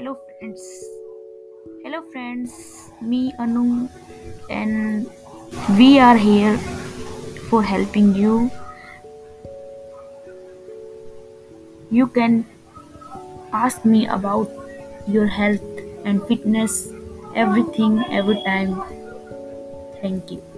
Hello friends. Hello, friends. Me, Anu, and we are here for helping you. You can ask me about your health and fitness, everything, every time. Thank you.